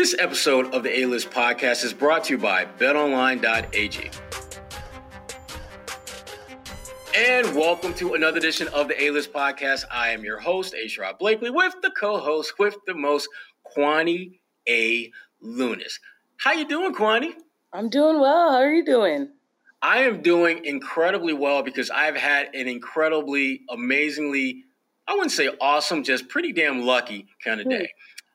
This episode of the A List podcast is brought to you by betonline.ag. And welcome to another edition of the A List podcast. I am your host, A. Sherrod Blakely, with the co-host with the most, Kwani A. Lunis. How you doing, Kwani? I'm doing well. How are you doing? I am doing incredibly well because I've had an incredibly, amazingly, I wouldn't say awesome, just pretty damn lucky kind of Hmm. day.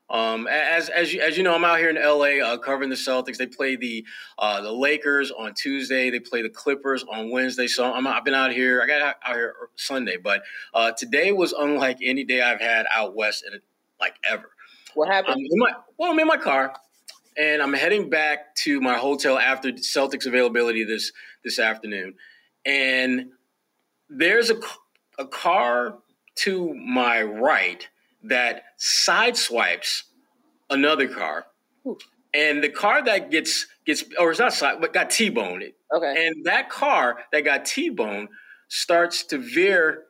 Um, as as you, as you know, I'm out here in LA uh, covering the Celtics. They play the uh, the Lakers on Tuesday. They play the Clippers on Wednesday. So I'm, I've been out here. I got out, out here Sunday, but uh, today was unlike any day I've had out west in like ever. What I'm happened? in my well, I'm in my car, and I'm heading back to my hotel after Celtics availability this this afternoon, and there's a a car to my right that sideswipes another car, Ooh. and the car that gets gets or it's not side but got T-boned okay. and that car that got T-boned starts to veer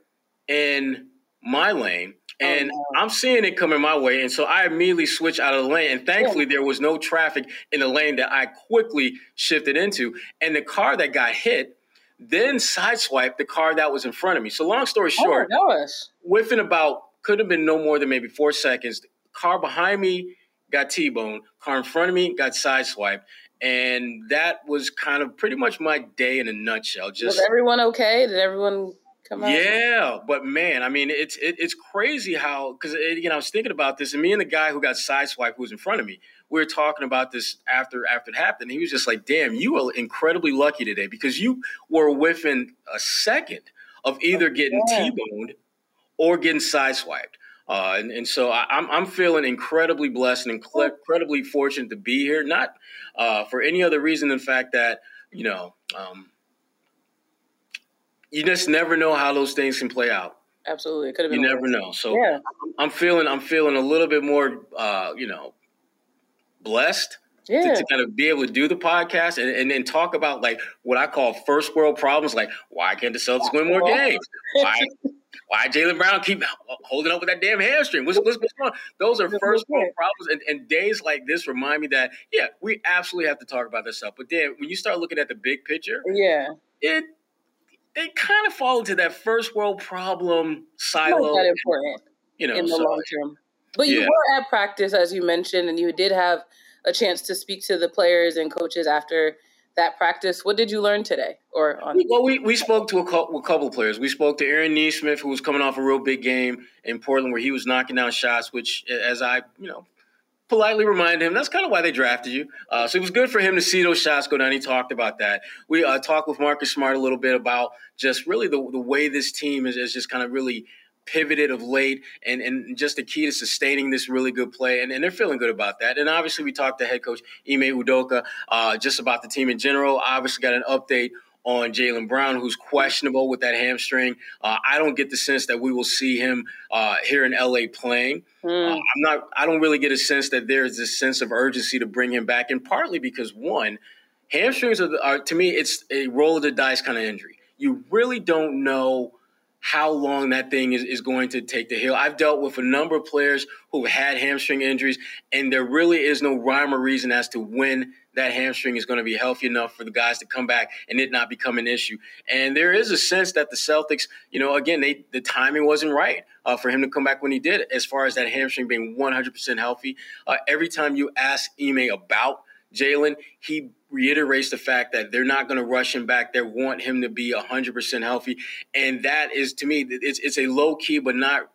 in my lane. Oh, And no. I'm seeing it coming my way. And so I immediately switch out of the lane. And thankfully, there was no traffic in the lane that I quickly shifted into. And the car that got hit then sideswiped the car that was in front of me. So, long story oh, short, oh within about, could have been no more than maybe four seconds, car behind me got T boned, car in front of me got sideswiped. And that was kind of pretty much my day in a nutshell. Just Was everyone okay? Did everyone come out? yeah, but man, I mean, it's it, it's crazy how because uh, you know I was thinking about this, and me and the guy who got sideswiped, who was in front of me, we were talking about this after after it happened. He was just like, "Damn, you were incredibly lucky today because you were within a second of either oh, getting Yeah. t-boned or getting sideswiped." Uh, and, and so I, I'm I'm feeling incredibly blessed and incredibly fortunate to be here. Not uh, for any other reason than the fact that you know. Um, you just never know how those things can play out. Absolutely. It could have been. You never know. So Yeah. I'm feeling I'm feeling a little bit more uh, you know, blessed to, to kind of be able to do the podcast and, and then talk about like what I call first world problems, like why can't the Celtics win more games? Why why Jaylen Brown keep holding up with that damn hamstring? What's, what's, what's going on? Those are first world problems, and, and days like this remind me that yeah, we absolutely have to talk about this stuff. But then when you start looking at the big picture, yeah. it they kind of fall into that first world problem Not silo. that important You know, in the so, long term. But you Yeah. were at practice, as you mentioned, and you did have a chance to speak to the players and coaches after that practice. What did you learn today? Or on? well, we, we spoke to a couple, a couple players. We spoke to Aaron Nesmith, who was coming off a real big game in Portland, where he was knocking down shots. Which, as I you know politely reminded him, that's kind of why they drafted you. Uh, so it was good for him to see those shots go down. He talked about that. We uh, talked with Marcus Smart a little bit about just really the the way this team is, is just kind of really pivoted of late and, and just the key to sustaining this really good play. And, and they're feeling good about that. And obviously, we talked to head coach Ime Udoka uh, just about the team in general. Obviously, got an update on Jaylen Brown, who's questionable with that hamstring. Uh, I don't get the sense that we will see him uh, here in LA playing. Uh, Mm, I'm not. I don't really get a sense that there's this sense of urgency to bring him back, and partly because one, hamstrings are, are to me it's a roll of the dice kind of injury. You really don't know how long that thing is, is going to take to heal. I've dealt with a number of players who've had hamstring injuries, and there really is no rhyme or reason as to when that hamstring is going to be healthy enough for the guys to come back and it not become an issue. And there is a sense that the Celtics, you know, again, they the timing wasn't right uh, for him to come back when he did, as far as that hamstring being 100% healthy. Uh, every time you ask Ime about Jaylen, he reiterates the fact that they're not going to rush him back. They want him to be 100% healthy. And that is, to me, it's, it's a low key, but not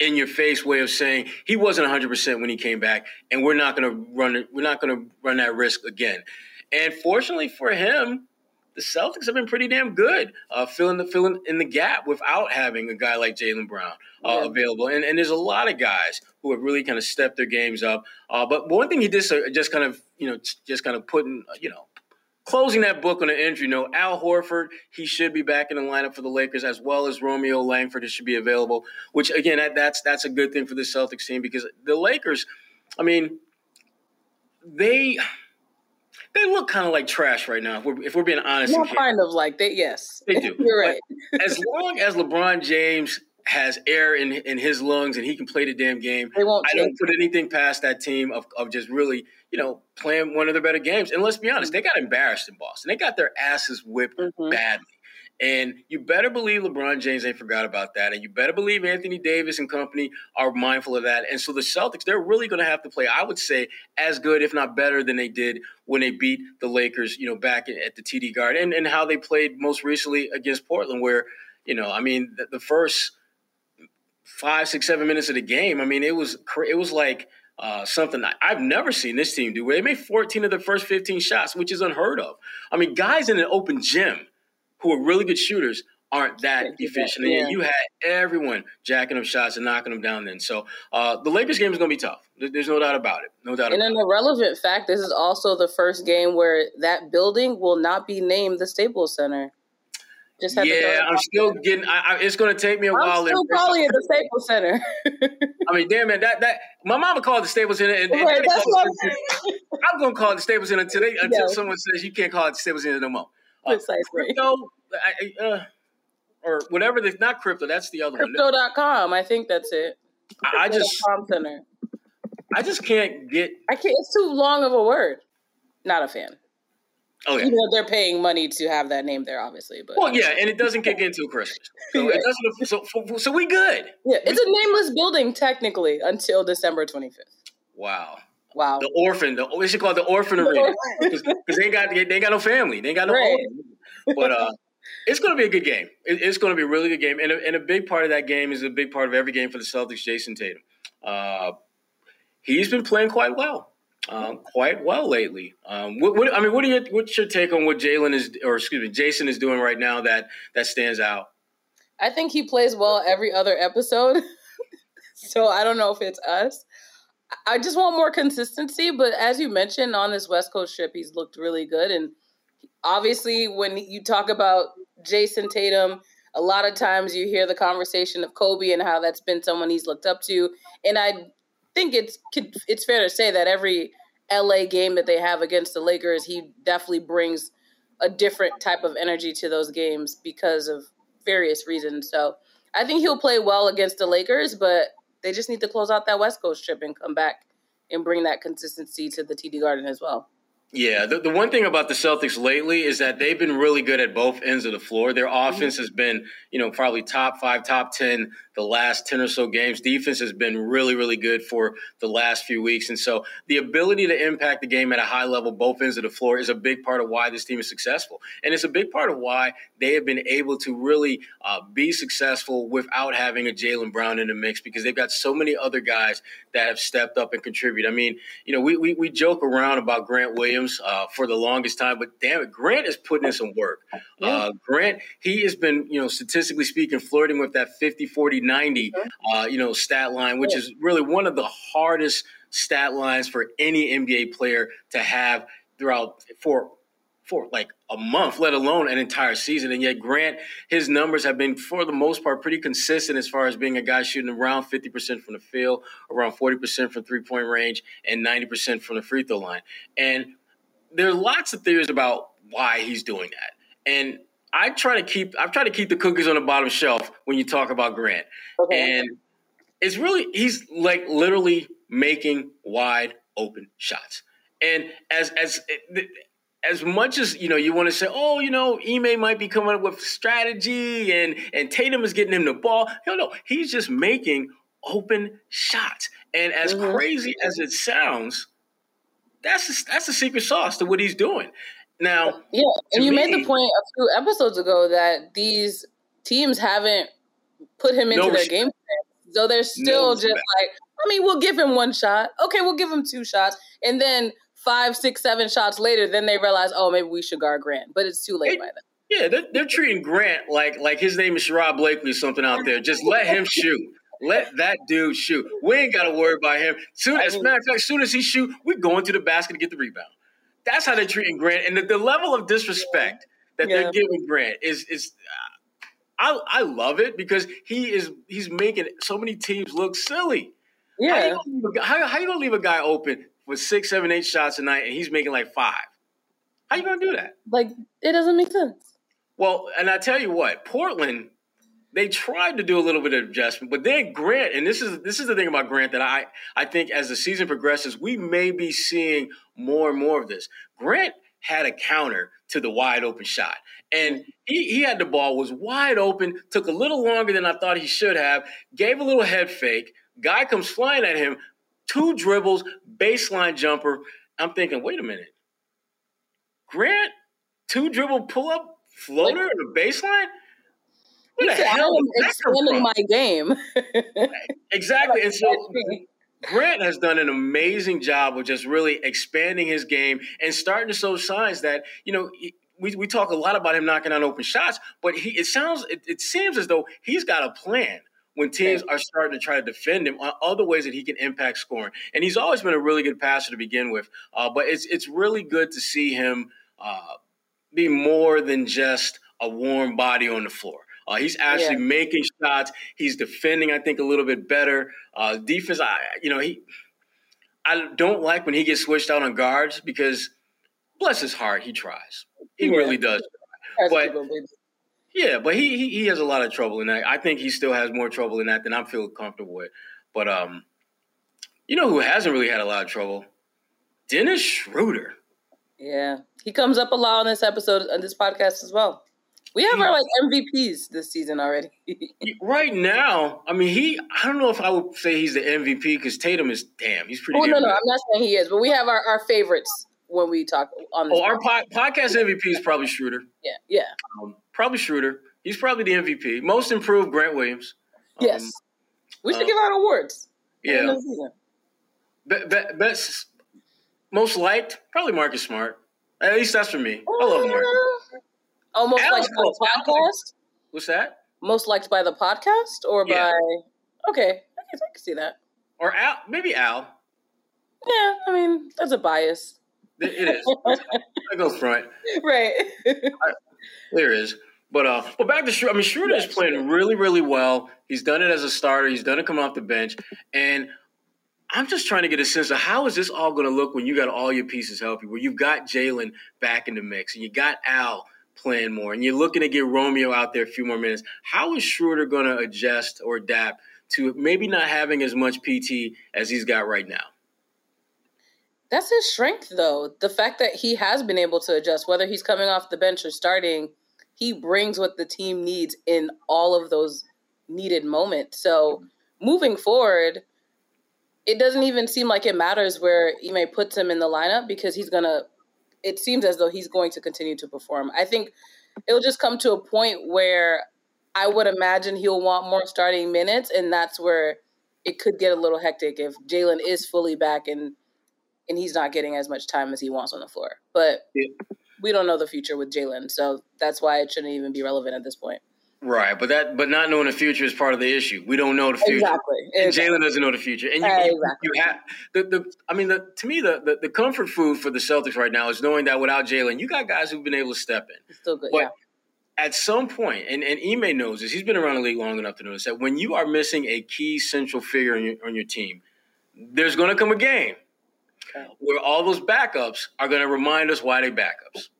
in your face way of saying he wasn't 100% when he came back and we're not going to run we're not going to run that risk again and fortunately for him the Celtics have been pretty damn good uh, filling the filling in the gap without having a guy like Jaylen Brown uh, Yeah. available and, and there's a lot of guys who have really kind of stepped their games up uh, but one thing he did so just kind of you know just kind of putting uh, you know closing that book on an injury note, Al Horford, he should be back in the lineup for the Lakers, as well as Romeo Langford, should be available. Which again, that, that's that's a good thing for the Celtics team because the Lakers, I mean, they they look kind of like trash right now. If we're, if we're being honest, and kind of like that. Yes, They do. You're right. as long as LeBron James has air in in his lungs and he can play the damn game. They won't I don't put anything past that team of, of just really, you know, playing one of their better games. And let's be honest, they got embarrassed in Boston. They got their asses whipped Mhm. badly. And you better believe LeBron James ain't forgot about that. And you better believe Anthony Davis and company are mindful of that. And so the Celtics, they're really going to have to play, I would say, as good, if not better, than they did when they beat the Lakers, you know, back at the TD Garden and, and how they played most recently against Portland, where, you know, I mean, the, the first five, six, seven minutes of the game, I mean, it was, it was like, uh, something I've never seen this team do. Where they made 14 of their first 15 shots, which is unheard of. I mean, guys in an open gym who are really good shooters aren't that Can't do that, efficient. yeah. And you had everyone jacking up shots and knocking them down then. So uh, the Lakers game is going to be tough. There's no doubt about it. No doubt about it. And an irrelevant fact, this is also the first game where that building will not be named the Staples Center. Just had to throw Yeah, I'm still there. getting. I, I, it's going to take me a while. I'm still to- calling it the Staples Center. I mean, damn man, that that my mama called it the Staples Center, and, and Right, that's what I'm I'm going to call it the Staples Center until they, until Yeah. someone says you can't call it the Staples Center no more. Uh, Precisely. crypto, I, uh, or whatever. The, not crypto. That's the other one. Crypto.com, I think that's it. I, I just Center. I just can't get. I can't. It's too long of a word. Not a fan. Oh yeah. Even though they're paying money to have that name there, obviously. But Well, yeah, and it doesn't kick in until Christmas, so it doesn't. So, so, so we good. yeah, it's a nameless building technically until December 25th. Wow. Wow. The orphan. The, we should call it the orphan arena because they ain't got they, ain't got no family. They ain't got no. Right. home. But uh, it's going to be a good game. It, it's going to be a really good game, and a, and a big part of that game is a big part of every game for the Celtics. Jayson Tatum. Uh, he's been playing quite well. Um, quite well lately. Um, what, what, I mean, what are your, what's your take on what Jaylen is, or excuse me, Jayson is doing right now that that stands out? I think he plays well every other episode. so I don't know if it's us. I just want more consistency, but as you mentioned on this West Coast trip, he's looked really good. And obviously, when you talk about Jayson Tatum, a lot of times you hear the conversation of Kobe and how that's been someone he's looked up to. And I think it's it's fair to say that every LA game that they have against the Lakers, he definitely brings a different type of energy to those games because of various reasons. So I think he'll play well against the Lakers, but they just need to close out that West Coast trip and come back and bring that consistency to the TD Garden as well. Yeah, the, the one thing about the Celtics lately is that they've been really good at both ends of the floor. Their mm-hmm. offense has been, you know, probably top five, top 10 the last 10 or so games. Defense has been really, really good for the last few weeks. And so the ability to impact the game at a high level, both ends of the floor, is a big part of why this team is successful. And it's a big part of why they have been able to really uh, be successful without having a Jaylen Brown in the mix because they've got so many other guys that have stepped up and contributed. I mean, you know, we, we, we joke around about Grant Williams uh, for the longest time, but damn it, Grant is putting in some work. Uh, Grant, he has been, you know, statistically speaking, flirting with that 50, 40, 90, uh, you know, stat line, which is really one of the hardest stat lines for any NBA player to have throughout for for like a month, let alone an entire season. And yet Grant, his numbers have been for the most part pretty consistent as far as being a guy shooting around 50% from the field, around 40% from three point range, and 90% from the free throw line. And there are lots of theories about why he's doing that. And I try to keep I try to keep the cookies on the bottom shelf when you talk about Grant. And it's really he's like literally making wide open shots. And as as as much as you know, you want to say, oh, you know, Ime might be coming up with strategy, and and Tatum is getting him the ball. No, no, he's just making open shots. And as Mhm. crazy as it sounds, that's the, that's the secret sauce to what he's doing. Now, Yeah, and you made the point a few episodes ago that these teams haven't put him into No their game plan. So they're still No just like, I mean, we'll give him one shot. Okay, we'll give him two shots. And then five, six, seven shots later, then they realize, oh, maybe we should guard Grant. But it's too late Hey, by then. yeah, they're, they're treating Grant like like his name is Sherrod Blakely or something out there. Just let him shoot. Let that dude shoot. We ain't got to worry about him. Soon, as a matter of fact, as soon as he shoot, we're going to the basket to get the rebound. That's how they're treating Grant, and the, the level of disrespect that Yeah. they're giving Grant is is. uh, I, I love it because he is he's making so many teams look silly. How Yeah. you, gonna how, how you gonna leave a guy open with six, seven, eight shots a night and he's making like five? How you gonna do that? Like, it doesn't make sense. Well, and I tell you what, Portland, they tried to do a little bit of adjustment, but then Grant, and this is this is the thing about Grant that I I think as the season progresses, we may be seeing more and more of this. Grant had a counter to the wide open shot. And he, he had the ball, was wide open, took a little longer than I thought he should have, gave a little head fake. Guy comes flying at him, two dribbles, baseline jumper. I'm thinking, wait a minute. Grant, two dribble pull up floater in the baseline? What the hell is expanding my game? exactly. And so Grant has done an amazing job of just really expanding his game and starting to show signs that, you know, we, we talk a lot about him knocking on open shots, but he it sounds it, it seems as though he's got a plan when teams are starting to try to defend him on other ways that he can impact scoring. And he's always been a really good passer to begin with. Uh, but it's it's really good to see him uh, be more than just a warm body on the floor. Uh, he's actually yeah. making shots. He's defending, I think, a little bit better. Uh, defense, I you know he. I don't like when he gets switched out on guards because, bless his heart, he tries. He yeah. really does. But yeah, but he, he he has a lot of trouble in that. I think he still has more trouble in that than I'm feeling comfortable with. But um, you know who hasn't really had a lot of trouble? Dennis Schroeder. Yeah, he comes up a lot on this episode on this podcast as well. We have our like MVPs this season already. right now, I mean, he. I don't know if I would say he's the MVP because Tatum is damn. He's pretty. Oh no, no, I'm not saying he is, but we have our, our favorites when we talk on. This oh, our po- podcast MVP is probably Schroeder. Yeah, yeah. Um, probably Schroeder. He's probably the MVP. Most improved, Grant Williams. Um, yes, we should uh, give out awards. Yeah. Be- be- best, most liked, probably Marcus Smart. At least that's for me. I love Marcus. Almost Al's like the podcast. What's that? Most liked by the podcast or yeah. by? Okay, I can, I can see that. Or Al, maybe Al. Yeah, I mean that's a bias. It, it is. I go front. Right. I, there is. But uh, but back to Schroeder. I mean, Schroeder is playing really, really well. He's done it as a starter. He's done it coming off the bench, and I'm just trying to get a sense of how is this all going to look when you got all your pieces healthy, where you've got Jaylen back in the mix, and you got Al playing more, and you're looking to get Romeo out there a few more minutes. How is Schroeder going to adjust or adapt to maybe not having as much PT as he's got right now? That's his strength, though. The fact that he has been able to adjust, whether he's coming off the bench or starting, he brings what the team needs in all of those needed moments. So moving forward, it doesn't even seem like it matters where Ime puts him in the lineup because he's gonna it seems as though he's going to continue to perform. I think it'll just come to a point where I would imagine he'll want more starting minutes, and that's where it could get a little hectic if Jaylen is fully back and and he's not getting as much time as he wants on the floor. But yeah. we don't know the future with Jaylen, so that's why it shouldn't even be relevant at this point. Right, but that but not knowing the future is part of the issue. We don't know the future. Exactly. And exactly. Jaylen doesn't know the future. And you, exactly. you, you have the, the I mean the to me the, the, the comfort food for the Celtics right now is knowing that without Jaylen, you got guys who've been able to step in. It's still good, but yeah. At some point, and, and Ime knows this, he's been around the league long enough to know this, that when you are missing a key central figure on your on your team, there's gonna come a game where all those backups are gonna remind us why they backups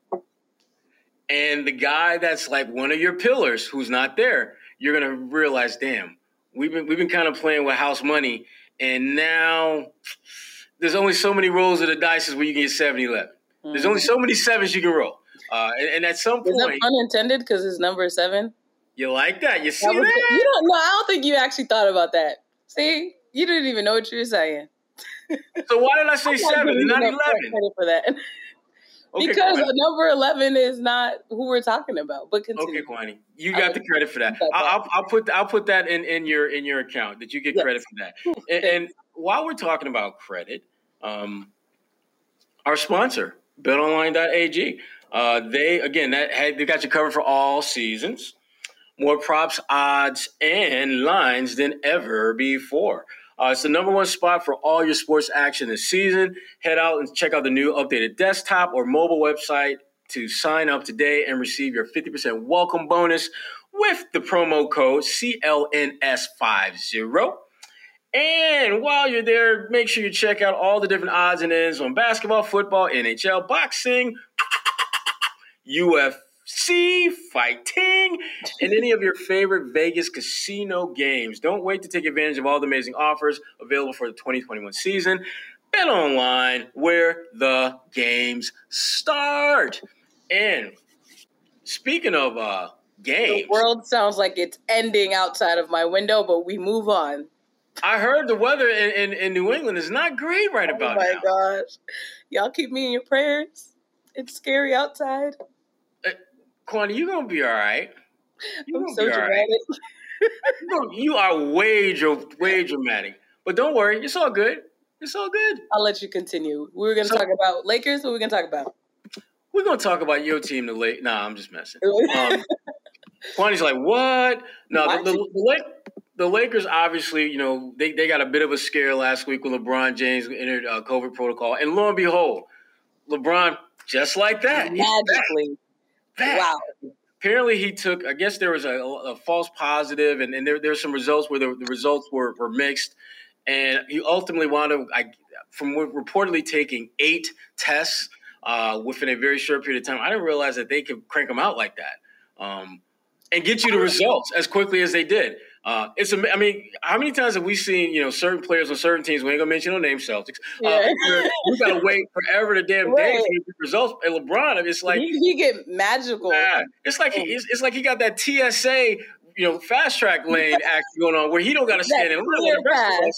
and the guy that's like one of your pillars who's not there, you're gonna realize, damn, we've been we've been kind of playing with house money, and now there's only so many rolls of the dice where you can get 7 11. Mm-hmm. There's only so many sevens you can roll. Uh, and, and, at some point, is unintended because it's number seven. You like that? You see that? that? You don't. No, I don't think you actually thought about that. See, you didn't even know what you were saying. so why did I say seven? Not eleven. For that. Okay, because number 11 is not who we're talking about. But continue. Okay, Kwani, you got the credit for that. I'll, I'll, put I'll put that in, in your in your account that you get yes. credit for that. And, and, while we're talking about credit, um, our sponsor, BetOnline.ag, uh, they again that had, they got you covered for all seasons. More props, odds, and lines than ever before. Uh, it's the number one spot for all your sports action this season. Head out and check out the new updated desktop or mobile website to sign up today and receive your 50% welcome bonus with the promo code CLNS50. And while you're there, make sure you check out all the different odds and ends on basketball, football, NHL, boxing, UFC UFC, fighting, and any of your favorite Vegas casino games. Don't wait to take advantage of all the amazing offers available for the 2021 season. Bet online where the games start. And speaking of uh, games, the world sounds like it's ending outside of my window, but we move on. I heard the weather in, in, in New England is not great right about now. Oh my now. gosh. Y'all keep me in your prayers. It's scary outside. Kwani, you're going to be all right. You're I'm so dramatic. Right. you are way, way dramatic. But don't worry, it's all good. It's all good. I'll let you continue. We were going to so, talk about Lakers. What are we going to talk about? We're going to talk about your team, the late. Nah, I'm just messing. Um, Kwani's like, what? No, the, the, the, the Lakers obviously, you know, they, they got a bit of a scare last week when LeBron James entered uh, COVID protocol, and lo and behold, LeBron just like that magically. Wow. Apparently, he took. I guess there was a, a false positive, and, and there there's some results where the, the results were, were mixed, and he ultimately wound up, I, from reportedly taking eight tests uh, within a very short period of time. I didn't realize that they could crank them out like that um, and get you the results as quickly as they did. Uh, it's I mean, how many times have we seen you know certain players on certain teams? We ain't gonna mention no name, Celtics. Uh, yeah. we gotta wait forever the damn day right. to get the results. And LeBron, it's like he, he get magical. Yeah, it's like he, it's, it's, like he got that TSA, you know, fast track lane act going on where he don't gotta stand in line.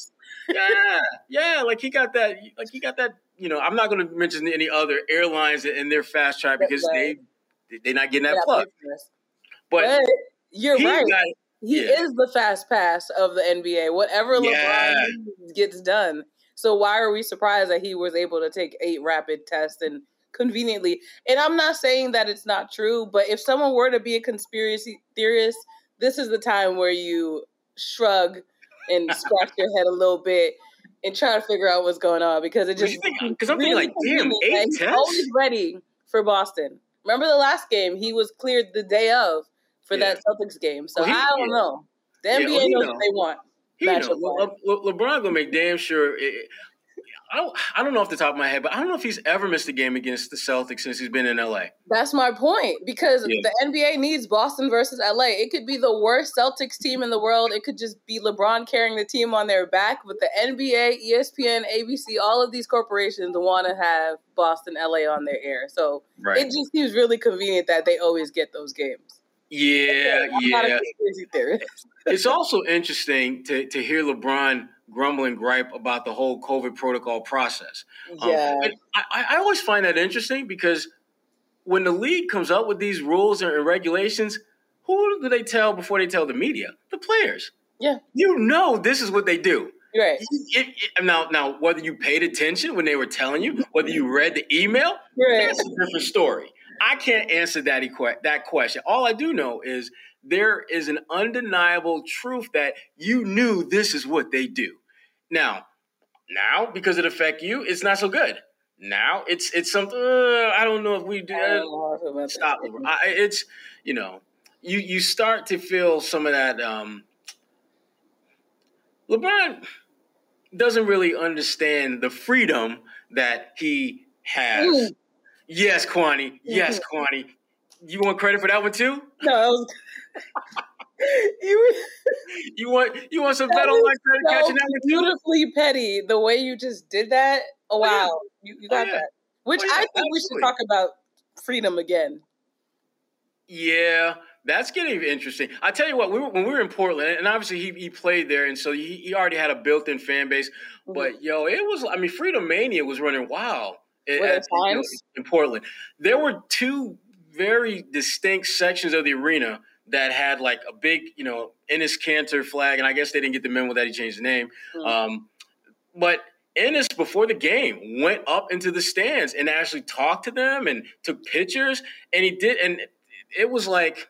Yeah, yeah, like he got that, like he got that. You know, I'm not gonna mention any other airlines in their fast track because right. they they're not getting that plug. But, but you're right. Got, he yeah. is the fast pass of the NBA. Whatever yeah. LeBron gets done. So why are we surprised that he was able to take eight rapid tests and conveniently? And I'm not saying that it's not true, but if someone were to be a conspiracy theorist, this is the time where you shrug and scratch your head a little bit and try to figure out what's going on because it just because I'm really thinking like, damn, eight tests. Always ready for Boston. Remember the last game? He was cleared the day of for yeah. that Celtics game. So well, he, I don't yeah. know. The NBA well, knows what they want. He knows. Le- Le- LeBron gonna make damn sure. It, I don't, I don't know off the top of my head, but I don't know if he's ever missed a game against the Celtics since he's been in LA. That's my point because yeah. the NBA needs Boston versus LA. It could be the worst Celtics team in the world. It could just be LeBron carrying the team on their back. But the NBA, ESPN, ABC, all of these corporations want to have Boston, LA on their air. So right. it just seems really convenient that they always get those games. Yeah, yeah. it's also interesting to, to hear LeBron grumble and gripe about the whole COVID protocol process. Um, yeah. Um, I, I always find that interesting because when the league comes up with these rules and regulations, who do they tell before they tell the media? The players. Yeah. You know this is what they do. Right. It, it, now, now, whether you paid attention when they were telling you, whether you read the email, right. that's a different story. I can't answer that equ- that question. All I do know is there is an undeniable truth that you knew this is what they do. Now, now because it affect you, it's not so good. Now it's it's something uh, I don't know if we do. Uh, stop. I, it's you know you you start to feel some of that. Um, LeBron doesn't really understand the freedom that he has. Mm. Yes, Kwani. Yes, Kwani. You want credit for that one too? No, was... you you want you want some bet online credit so catching that? Beautifully petty. The way you just did that. Oh, oh wow, you, you, got oh, yeah. that. Which oh, yeah, I think absolutely. we should talk about freedom again. Yeah, that's getting interesting. I tell you what, we were, when we were in Portland, and obviously he, he played there, and so he, he already had a built-in fan base. Mm-hmm. But yo, it was I mean, Freedom Mania was running wild at, in Portland. There were two very distinct sections of the arena that had like a big, you know, Enes Kanter flag, and I guess they didn't get the memo that he changed the name. Mm. Um, but Enes, before the game, went up into the stands and actually talked to them and took pictures, and he did, and it was like,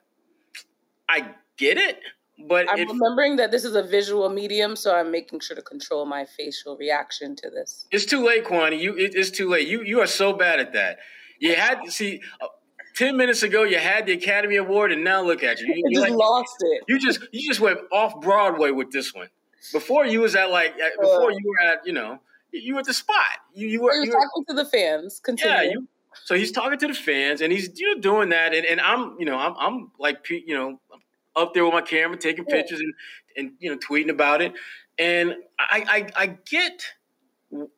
I get it, but I'm remembering that this is a visual medium, so I'm making sure to control my facial reaction to this. It's too late, Kwani. You, it, it's too late. You, you are so bad at that. You had to see. Uh, Ten minutes ago, you had the Academy Award, and now look at you. You, you just like, lost it. You just you just went off Broadway with this one. Before you was at like before uh, you were at you know you were at the spot. You you were, you were talking to the fans. Continue. Yeah, you So he's talking to the fans, and he's you know doing that, and, and I'm you know I'm I'm like you know up there with my camera taking pictures and and you know tweeting about it, and I I, I get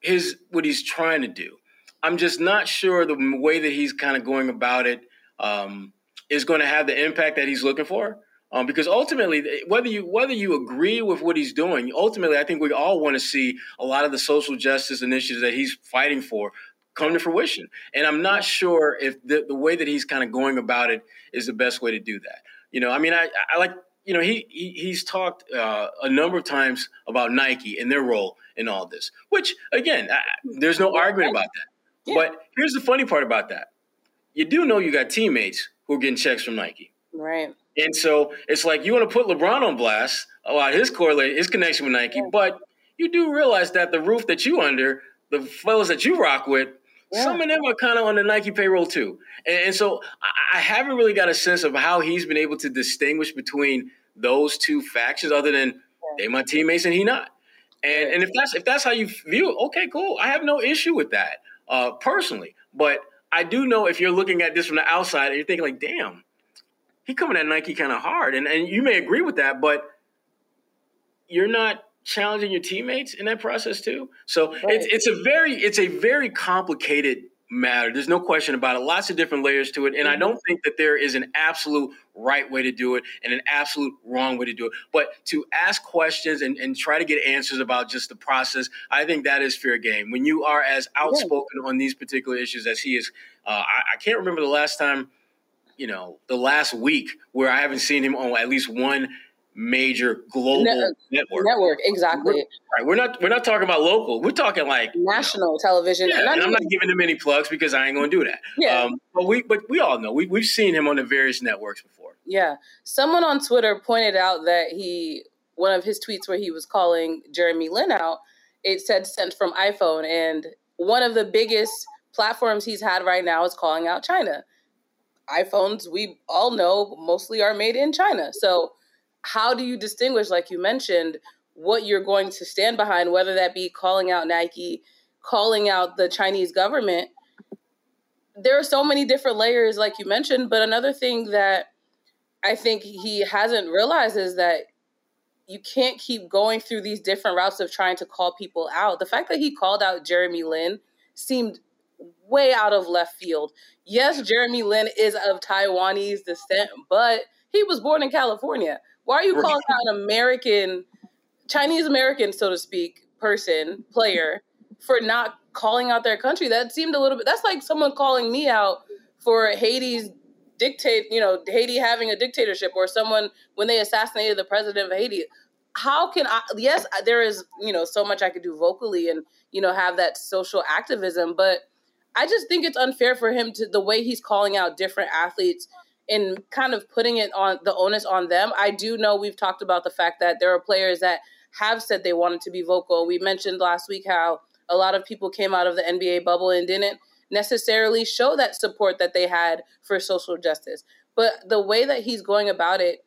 his what he's trying to do. I'm just not sure the way that he's kind of going about it um, is going to have the impact that he's looking for. Um, because ultimately, whether you whether you agree with what he's doing, ultimately, I think we all want to see a lot of the social justice initiatives that he's fighting for come to fruition. And I'm not sure if the, the way that he's kind of going about it is the best way to do that. You know, I mean, I, I like you know he, he he's talked uh, a number of times about Nike and their role in all this, which again, I, there's no argument about that. Yeah. But here's the funny part about that: you do know you got teammates who are getting checks from Nike, right? And so it's like you want to put LeBron on blast about his correlate his connection with Nike, yeah. but you do realize that the roof that you under, the fellows that you rock with, yeah. some of them are kind of on the Nike payroll too. And, and so I, I haven't really got a sense of how he's been able to distinguish between those two factions, other than they my teammates and he not. And and if that's if that's how you view it, okay, cool. I have no issue with that uh, personally. But I do know if you're looking at this from the outside and you're thinking like, damn, he coming at Nike kind of hard, and and you may agree with that, but you're not challenging your teammates in that process too. So right. it's it's a very it's a very complicated matter. There's no question about it. Lots of different layers to it, and mm-hmm. I don't think that there is an absolute right way to do it and an absolute wrong way to do it. But to ask questions and, and try to get answers about just the process, I think that is fair game. When you are as outspoken yeah. on these particular issues as he is, uh, I, I can't remember the last time you know, the last week where I haven't seen him on at least one major global network. Network, exactly. We're, right. We're not we're not talking about local. We're talking like national you know, television. Yeah, and, I'm not giving him any plugs because I ain't going to do that. Yeah. Um, but we but we all know we we've seen him on the various networks before. Yeah. Someone on Twitter pointed out that he one of his tweets where he was calling Jeremy Lin out. It said sent from iPhone, and one of the biggest platforms he's had right now is calling out China iPhones, we all know, mostly are made in China. So, how do you distinguish, like you mentioned, what you're going to stand behind, whether that be calling out Nike, calling out the Chinese government? There are so many different layers, like you mentioned. But another thing that I think he hasn't realized is that you can't keep going through these different routes of trying to call people out. The fact that he called out Jeremy Lin seemed way out of left field. Yes, Jeremy Lin is of Taiwanese descent, but he was born in California. Why are you calling out an American, Chinese American, so to speak, person, player, for not calling out their country? That seemed a little bit, that's like someone calling me out for Haiti's dictate, you know, Haiti having a dictatorship or someone when they assassinated the president of Haiti. How can I, yes, there is, you know, so much I could do vocally and, you know, have that social activism, but I just think it's unfair for him to the way he's calling out different athletes and kind of putting it on the onus on them. I do know we've talked about the fact that there are players that have said they wanted to be vocal. We mentioned last week how a lot of people came out of the NBA bubble and didn't necessarily show that support that they had for social justice. But the way that he's going about it,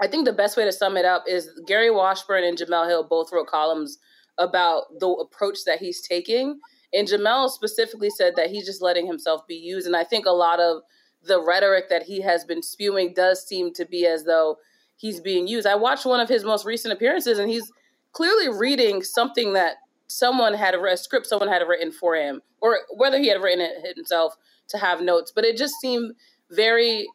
I think the best way to sum it up is Gary Washburn and Jemele Hill both wrote columns about the approach that he's taking and Jemele specifically said that he's just letting himself be used. And I think a lot of the rhetoric that he has been spewing does seem to be as though he's being used. I watched one of his most recent appearances and he's clearly reading something that someone had a script someone had written for him or whether he had written it himself to have notes but it just seemed very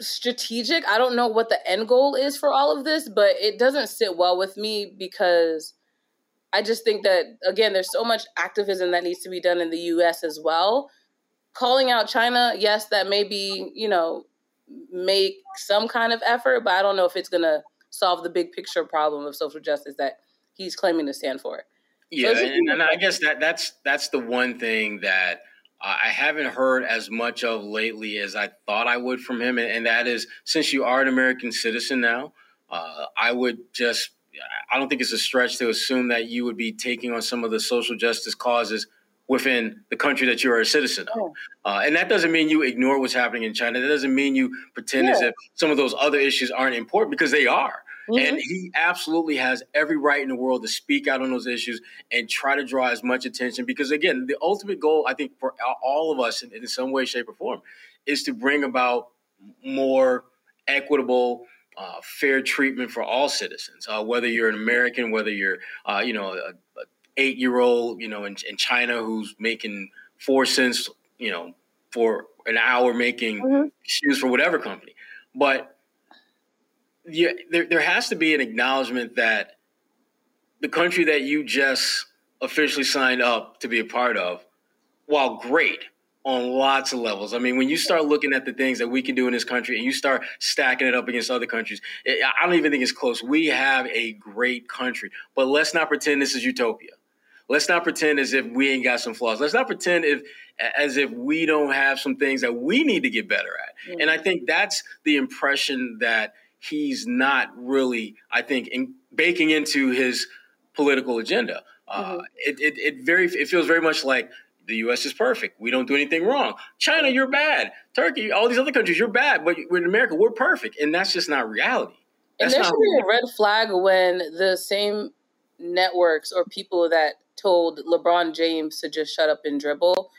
strategic i don't know what the end goal is for all of this but it doesn't sit well with me because I just think that again, there's so much activism that needs to be done in the U.S. as well. Calling out China, yes, that may be you know make some kind of effort, but I don't know if it's gonna solve the big picture problem of social justice that he's claiming to stand for. Yeah, so and, and I guess that that's that's the one thing that I haven't heard as much of lately as I thought I would from him, and, and that is since you are an American citizen now, uh, I would just I don't think it's a stretch to assume that you would be taking on some of the social justice causes within the country that you're a citizen of. Uh, and that doesn't mean you ignore what's happening in China. That doesn't mean you pretend yeah. as if some of those other issues aren't important because they are. Mm-hmm. And he absolutely has every right in the world to speak out on those issues and try to draw as much attention. Because again, the ultimate goal, I think, for all of us in, in some way, shape, or form, is to bring about more equitable, uh, fair treatment for all citizens, uh, whether you're an American, whether you're, uh, you know, a eight year old, you know, in, in, China who's making four cents, you know, for an hour making mm-hmm. shoes for whatever company. But yeah, there, there has to be an acknowledgement that the country that you just officially signed up to be a part of, while great on lots of levels. I mean, when you start looking at the things that we can do in this country and you start stacking it up against other countries, I don't even think it's close. We have a great country, but let's not pretend this is utopia. Let's not pretend as if we ain't got some flaws. Let's not pretend if as if we don't have some things that we need to get better at. Mm-hmm. And I think that's the impression that he's not really, I think, in, baking into his political agenda. Uh, mm-hmm. it, it, it very it feels very much like the U.S. is perfect. We don't do anything wrong. China, you're bad. Turkey, all these other countries, you're bad. But in America, we're perfect, and that's just not reality. That's and there should be a red flag when the same networks or people that told LeBron James to just shut up and dribble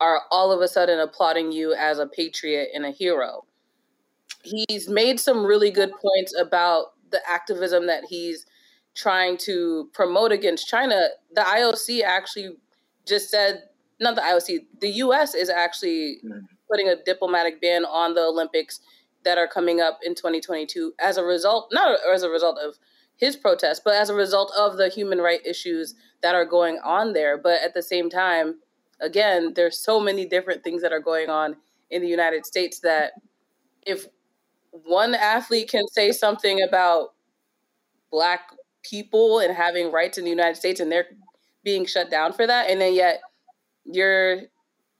are all of a sudden applauding you as a patriot and a hero. He's made some really good points about the activism that he's trying to promote against China. The IOC actually just said, not the IOC, the US is actually mm. putting a diplomatic ban on the Olympics that are coming up in 2022 as a result, not as a result of his protest, but as a result of the human right issues that are going on there. But at the same time, again, there's so many different things that are going on in the United States that if one athlete can say something about black people and having rights in the United States and they're being shut down for that, and then yet you're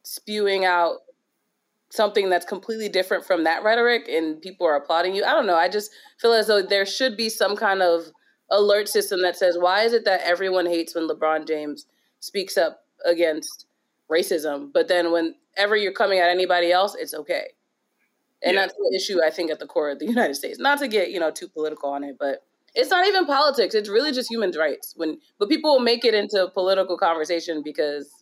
spewing out something that's completely different from that rhetoric and people are applauding you. I don't know. I just feel as though there should be some kind of alert system that says, why is it that everyone hates when LeBron James speaks up against racism, but then whenever you're coming at anybody else, it's okay. And yeah. that's the issue I think at the core of the United States. Not to get, you know, too political on it, but it's not even politics. It's really just human rights. When but people will make it into a political conversation because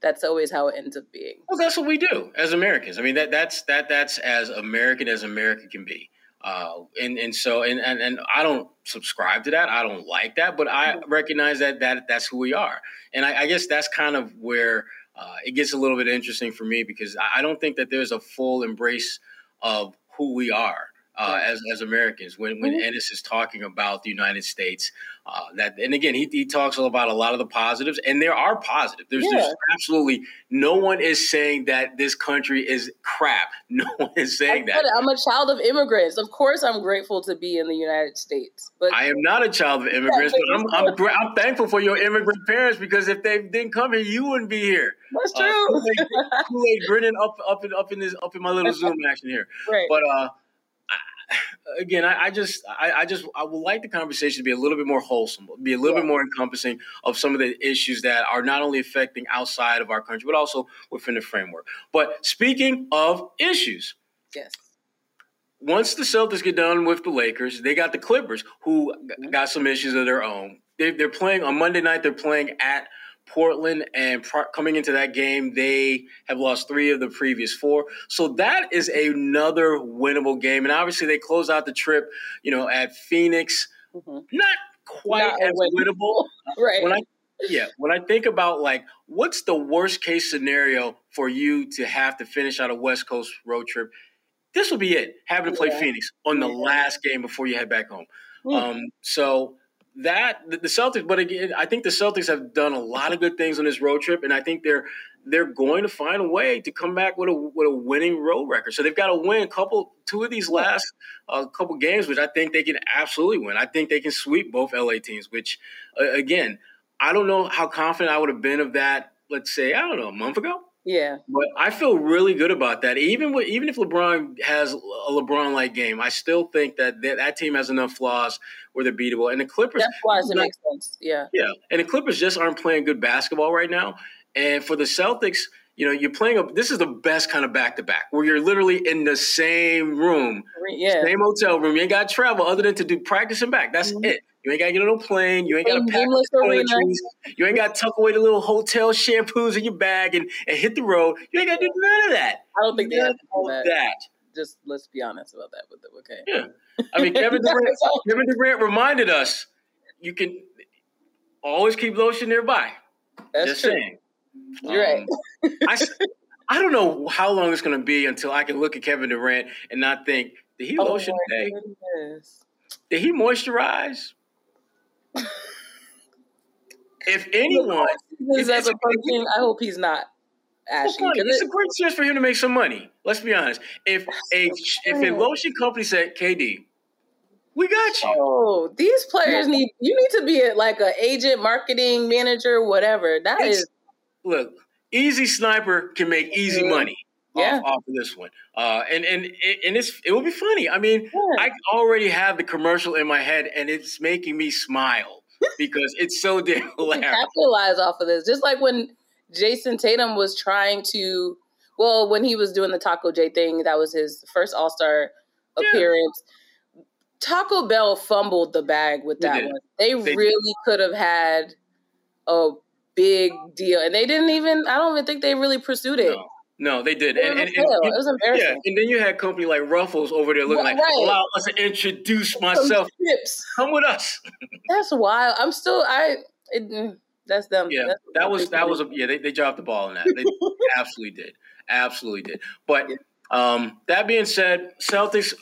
that's always how it ends up being. Well, that's what we do as Americans. I mean, that that's that that's as American as America can be. Uh, and and so and, and and I don't subscribe to that. I don't like that, but I mm-hmm. recognize that that that's who we are. And I, I guess that's kind of where uh, it gets a little bit interesting for me because I don't think that there's a full embrace of who we are uh, as, as Americans. When when mm-hmm. Enes is talking about the United States, uh, that and again he, he talks about a lot of the positives, and there are positives. There's, yeah. there's absolutely no one is saying that this country is crap. No one is saying that. I'm a child of immigrants. Of course, I'm grateful to be in the United States. But I am not a child of immigrants. Yeah, but I'm, I'm, I'm thankful for your immigrant parents because if they didn't come here, you wouldn't be here. That's uh, true. Uh, Kool-Aid, grinning up up in up in this up in my little Zoom action here. Right. But uh, again, I, I just, I, I, just, I would like the conversation to be a little bit more wholesome, be a little yeah. bit more encompassing of some of the issues that are not only affecting outside of our country, but also within the framework. But speaking of issues, yes. Once the Celtics get done with the Lakers, they got the Clippers, who mm-hmm. got some issues of their own. They, they're playing on Monday night. They're playing at Portland, and coming into that game, they have lost three of the previous four. So that is another winnable game. And obviously, they close out the trip, you know, at Phoenix. Mm-hmm. Not quite Not as winnable. right. When I, yeah, when I think about like what's the worst case scenario for you to have to finish out a West Coast road trip, this will be it. Having to play yeah. Phoenix on the yeah. last game before you head back home. Mm. Um, so that the Celtics, but again, I think the Celtics have done a lot of good things on this road trip, and I think they're they're going to find a way to come back with a with a winning road record. So they've got to win a couple, two of these last uh, couple games, which I think they can absolutely win. I think they can sweep both LA teams. Which, uh, again, I don't know how confident I would have been of that. Let's say I don't know a month ago. Yeah. But I feel really good about that. Even with, even if LeBron has a LeBron like game, I still think that, that that team has enough flaws where they're beatable. And the Clippers That's why it makes sense. Yeah. Yeah. And the Clippers just aren't playing good basketball right now. And for the Celtics, you know, you're playing a. This is the best kind of back to back where you're literally in the same room, yeah. same hotel room. You ain't got to travel other than to do practice and back. That's mm-hmm. it. You ain't got to get on a plane. You ain't got to pack toiletries. You ain't got to tuck away the little hotel shampoos in your bag and, and hit the road. You ain't got to do none of that. I don't think they have that. that. Just let's be honest about that. with them, okay. Yeah, I mean Kevin Durant. Kevin Durant reminded us you can always keep lotion nearby. That's Just true. saying. You're um, right. I, I don't know how long it's going to be until I can look at Kevin Durant and not think, did he oh lotion today? Goodness. Did he moisturize? If anyone is as approaching, I hope he's not ashy. It's a great chance for him to make some money. Let's be honest. If a if a lotion company said, "KD, we got you," oh, these players need you need to be a, like an agent, marketing manager, whatever. That it's, is look. Easy sniper can make easy money. Yeah. Off, off, of this one, uh, and and and it's it will be funny. I mean, yeah. I already have the commercial in my head, and it's making me smile because it's so damn hilarious. Capitalize off of this, just like when Jayson Tatum was trying to, well, when he was doing the Taco J thing, that was his first All Star yeah. appearance. Taco Bell fumbled the bag with that they one. They, they really could have had a big deal, and they didn't even. I don't even think they really pursued it. No. No, they did. And, and, and, it was embarrassing. Yeah, and then you had company like Ruffles over there looking right, like, allow us to introduce myself. Come with us. That's wild. I'm still I. It, mm, that's them. Yeah, that's that was that was a yeah. They, they dropped the ball on that. They absolutely did, absolutely did. But um, that being said, Celtics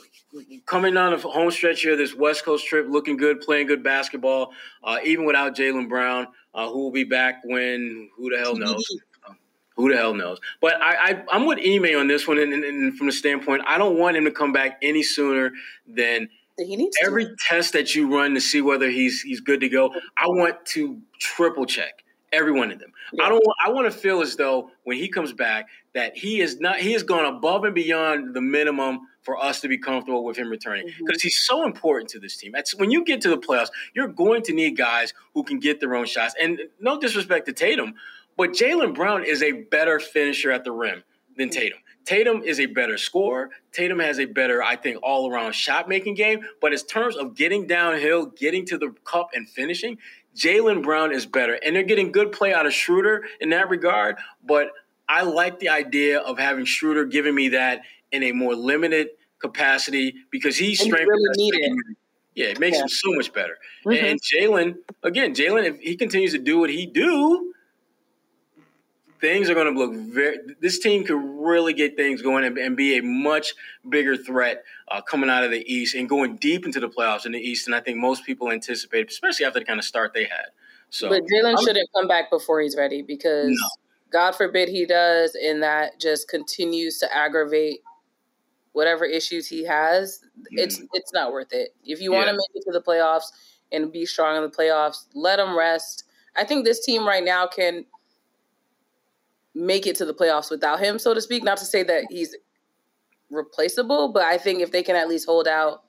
coming on a home stretch here, this West Coast trip, looking good, playing good basketball, uh, even without Jaylen Brown, uh, who will be back when who the hell knows. Who the hell knows? But I, I, am with Ime on this one, and, and, and, from the standpoint, I don't want him to come back any sooner than he needs every to. test that you run to see whether he's he's good to go. I want to triple check every one of them. Yeah. I don't. Want, I want to feel as though when he comes back that he is not. He has gone above and beyond the minimum for us to be comfortable with him returning because mm-hmm. he's so important to this team. That's when you get to the playoffs, you're going to need guys who can get their own shots. And no disrespect to Tatum, but Jaylen Brown is a better finisher at the rim than. Tatum. Tatum is a better scorer. Tatum has a better, I think, all around shot making game. But in terms of getting downhill, getting to the cup, and finishing, Jaylen Brown is better. And they're getting good play out of Schroder in that regard. But I like the idea of having Schroder giving me that in a more limited capacity because he's strength. Really yeah, it makes yeah. him so much better. Mm-hmm. And Jalen, again, Jalen, if he continues to do what he do, things are going to look very. This team could really get things going and, and be a much bigger threat uh, coming out of the East and going deep into the playoffs in the East. And I think most people anticipate, especially after the kind of start they had. So, but Jaylen shouldn't come back before he's ready because no. God forbid he does, and that just continues to aggravate whatever issues he has. Mm. It's it's not worth it. If you yeah. want to make it to the playoffs and be strong in the playoffs, let him rest. I think this team right now can make it to the playoffs without him, so to speak. Not to say that he's replaceable, but I think if they can at least hold out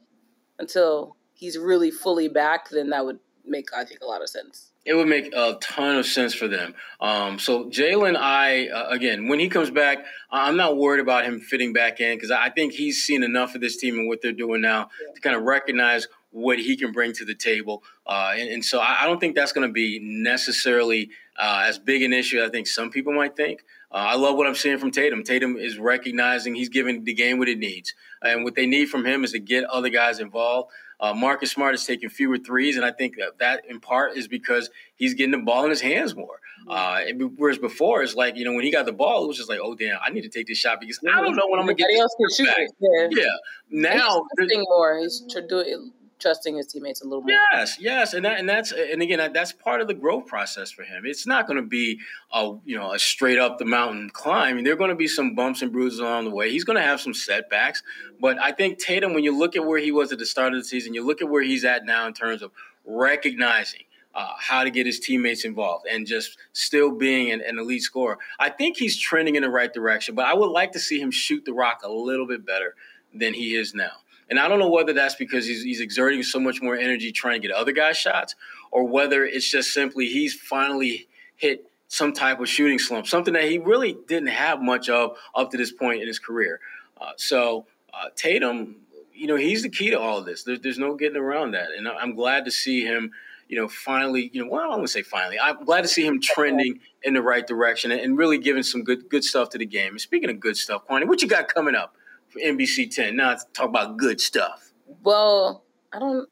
until he's really fully back, then that would make I think a lot of sense. It would make a ton of sense for them. Um, so Jaylen, I uh, again, when he comes back, I'm not worried about him fitting back in because I think he's seen enough of this team and what they're doing now yeah. to kind of recognize what he can bring to the table. Uh, and, and, so I, I, don't think that's going to be necessarily uh, as big an issue as I think some people might think. Uh, I love what I'm seeing from Tatum. Tatum is recognizing he's giving the game what it needs. And what they need from him is to get other guys involved. Uh, Marcus Smart is taking fewer threes, and I think that, that in part is because he's getting the ball in his hands more. Uh, whereas before, it's like, you know, when he got the ball, it was just like, oh, damn, I need to take this shot because I don't know when I'm going to get this back. Yeah. yeah. Now, he's more. He's doing trusting his teammates a little more. Yes, yes, and that, and that's and again that's part of the growth process for him. It's not going to be a you know a straight up the mountain climb. I mean, there are going to be some bumps and bruises along the way. He's going to have some setbacks, but I think Tatum, when you look at where he was at the start of the season, you look at where he's at now in terms of recognizing. Uh, how to get his teammates involved and just still being an, an elite scorer. I think he's trending in the right direction, but I would like to see him shoot the rock a little bit better than he is now. And I don't know whether that's because he's, he's exerting so much more energy trying to get other guys shots, or whether it's just simply he's finally hit some type of shooting slump, something that he really didn't have much of up to this point in his career. Uh, so uh, Tatum, you know, he's the key to all of this. There's, there's no getting around that, and I'm glad to see him. You know, finally, you know, well, I to say finally. I'm glad to see him trending in the right direction and really giving some good good stuff to the game. And speaking of good stuff, Kwani, what you got coming up for NBC 10? Now, let's talk about good stuff. Well, I don't.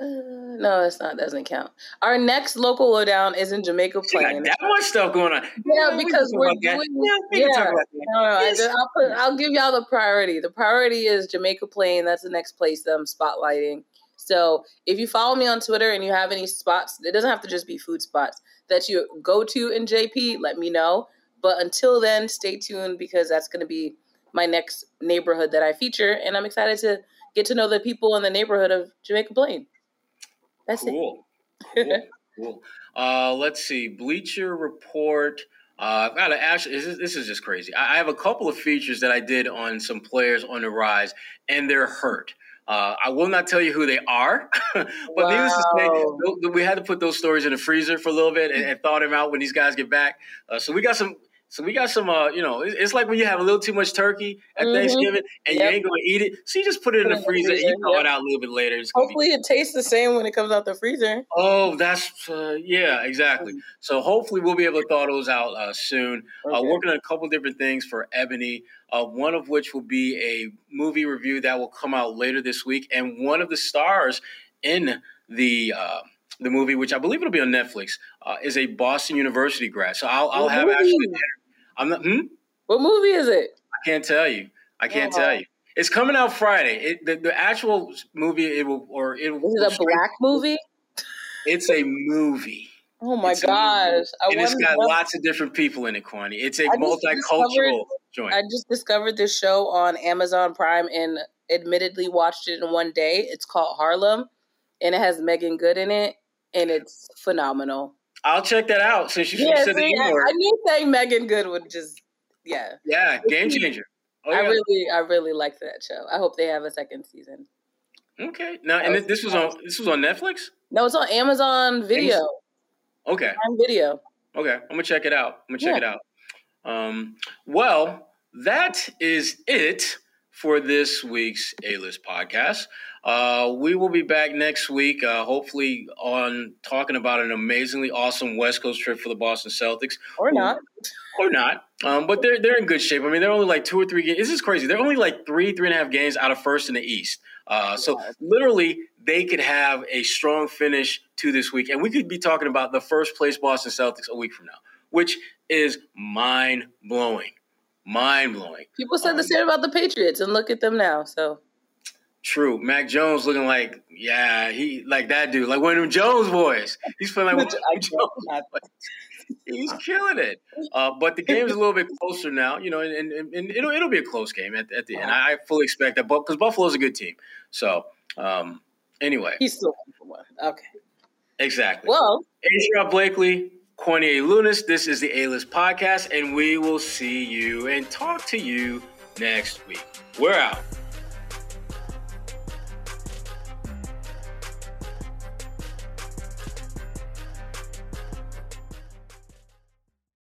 Uh, no, it's not. Doesn't count. Our next local lowdown is in Jamaica Plain. that much stuff going on. Yeah, because we're doing. Yeah, yeah. No, no, yes. I, will put, I'll give y'all the priority. The priority is Jamaica Plain. That's the next place that I'm spotlighting. So if you follow me on Twitter and you have any spots, it doesn't have to just be food spots that you go to in JP. Let me know. But until then, stay tuned because that's going to be my next neighborhood that I feature, and I'm excited to get to know the people in the neighborhood of Jamaica Plain. That's cool. it. cool. cool. Uh, let's see. Bleacher Report. Uh, I've got to actually. This is, this is just crazy. I, I have a couple of features that I did on some players on the rise, and they're hurt. Uh, I will not tell you who they are, but wow. needless to say, we had to put those stories in the freezer for a little bit and, and thaw them out when these guys get back. Uh, so we got some so we got some, uh, you know, it's like when you have a little too much turkey at mm-hmm. Thanksgiving and yep. you ain't gonna eat it, so you just put it in the freezer. and You throw it out a little bit later. Hopefully, be- it tastes the same when it comes out the freezer. Oh, that's uh, yeah, exactly. Mm. So hopefully, we'll be able to thaw those out uh, soon. Uh, okay. working on a couple different things for Ebony. Uh, one of which will be a movie review that will come out later this week, and one of the stars in the uh, the movie, which I believe it'll be on Netflix, uh, is a Boston University grad. So I'll, I'll have actually I'm not. Hmm? What movie is it? I can't tell you. I can't tell you. It's coming out Friday. It, the, the actual movie it will or it will. Is it a black movie? It's a movie. Oh my it's gosh! and it's got lots of different people in it, Kwani. It's a multicultural joint. I just discovered this show on Amazon Prime and admittedly watched it in one day. It's called Harlem, and it has Meagan Good in it, and it's phenomenal. I'll check that out since you yeah, said see, the I, I knew saying Meagan Good would just yeah. Yeah, game changer. Oh, I yeah. really I really like that show. I hope they have a second season. Okay. Now and this, this was on this was on Netflix? No, it's on Amazon Video. Amazon? Okay. On video. Okay. I'm gonna check it out. I'm gonna check yeah. it out. Um, well, that is it for this week's A List podcast. Uh, we will be back next week, uh, hopefully on talking about an amazingly awesome West Coast trip for the Boston Celtics, or not, or not. Um, but they're they're in good shape. I mean, they're only like two or three games. This is crazy. They're only like three, three and a half games out of first in the East. Uh, so literally, they could have a strong finish to this week, and we could be talking about the first place Boston Celtics a week from now, which is mind blowing, mind blowing. People said um, the same about the Patriots, and look at them now. So True. Mac Jones looking like, yeah, he like that dude, like one of them Jones boys. He's feeling like I Jones. He's killing it. Uh, but the game's a little bit closer now, you know, and, and, and it'll it'll be a close game at, at the end. I fully expect that, because Buffalo's a good team. So, um, anyway, he's still one. Okay. Exactly. Well, Adrian Blakely, Kwani A. Lunis. This is the A List Podcast, and we will see you and talk to you next week. We're out.